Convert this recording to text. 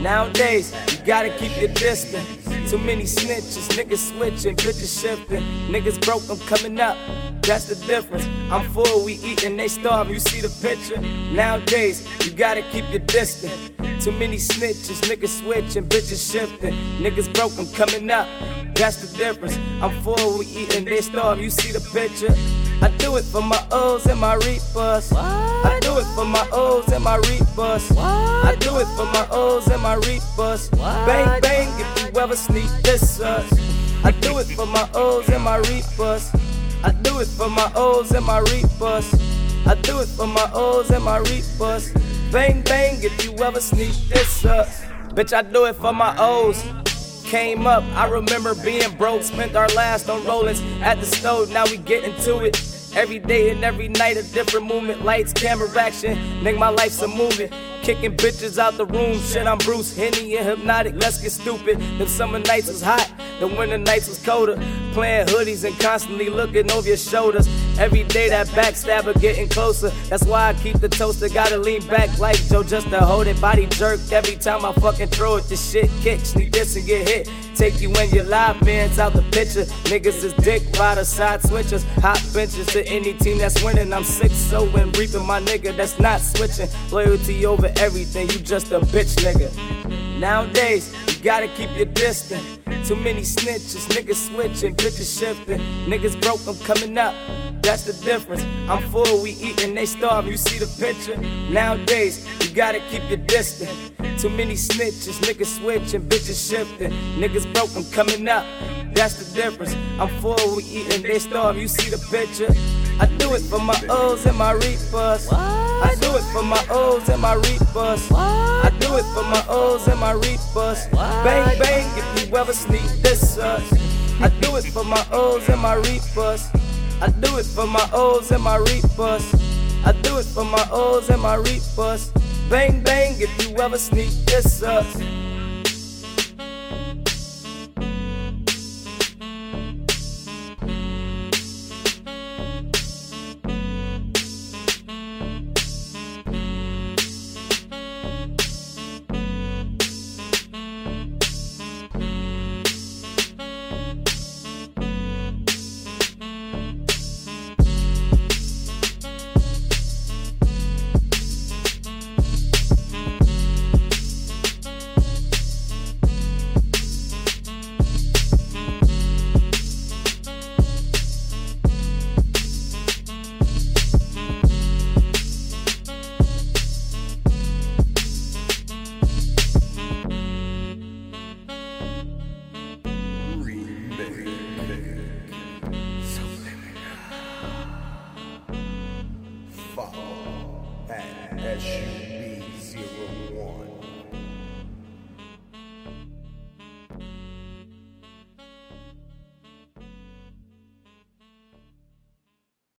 Nowadays, you gotta keep your distance. Too many snitches, niggas switching, bitches shifting. Niggas broke, I'm coming up. That's the difference. I'm full, we eating, they starve. You see the picture? Nowadays, you gotta keep your distance. Too many snitches, niggas switching, bitches shifting. Niggas broke, I'm coming up. That's the difference. I'm full, we eating, they starve. You see the picture? I do it for my O's and my reapers. I do it for my O's and my reapers. I do it for my O's and my reapers. Bang bang if you ever sneak this us. I do it for my O's and my reapers. I do it for my O's and my reapers. I do it for my O's and my reapers. Bang bang if you ever sneak this us. Bitch, I do it for my O's. Came up, I remember being broke, spent our last on Rollins at the stove, now we get into it. Every day and every night, a different movement, lights, camera action. Nigga, my life's a movie. Kicking bitches out the room, shit, I'm Bruce Henny and Hpnotiq, let's get stupid. Them summer nights was hot, the winter nights was colder. Playing hoodies and constantly looking over your shoulders. Every day that backstabber getting closer. That's why I keep the toaster, gotta lean back like Joe just to hold it. Body jerk every time I fucking throw it. This shit kicks, sneak this and get hit. Take you when your live man's out the picture. Niggas is dick riders, side switchers, hot benches to any team that's winning. I'm sick, so oh when reaping my nigga that's not switching. Loyalty over everything, you just a bitch nigga. Nowadays, you gotta keep your distance. Too many snitches, niggas switching, bitches shifting. Niggas broke, I'm coming up. That's the difference. I'm full, we eating, they starve. You see the picture? Nowadays, you gotta keep your distance. Too many snitches, niggas switching, bitches shifting. Niggas broke, I'm coming up. That's the difference. I'm full, we eating, they starve. You see the picture? I do it for my O's and my reapers. I do it for my O's and my reapers. I do it for my O's and my reapers. Bang bang if you ever sneak this us. I do it for my O's and my reapers. I do it for my O's and my reapers. I do it for my O's and my reapers. Bang bang if you ever sneak this us. At SU.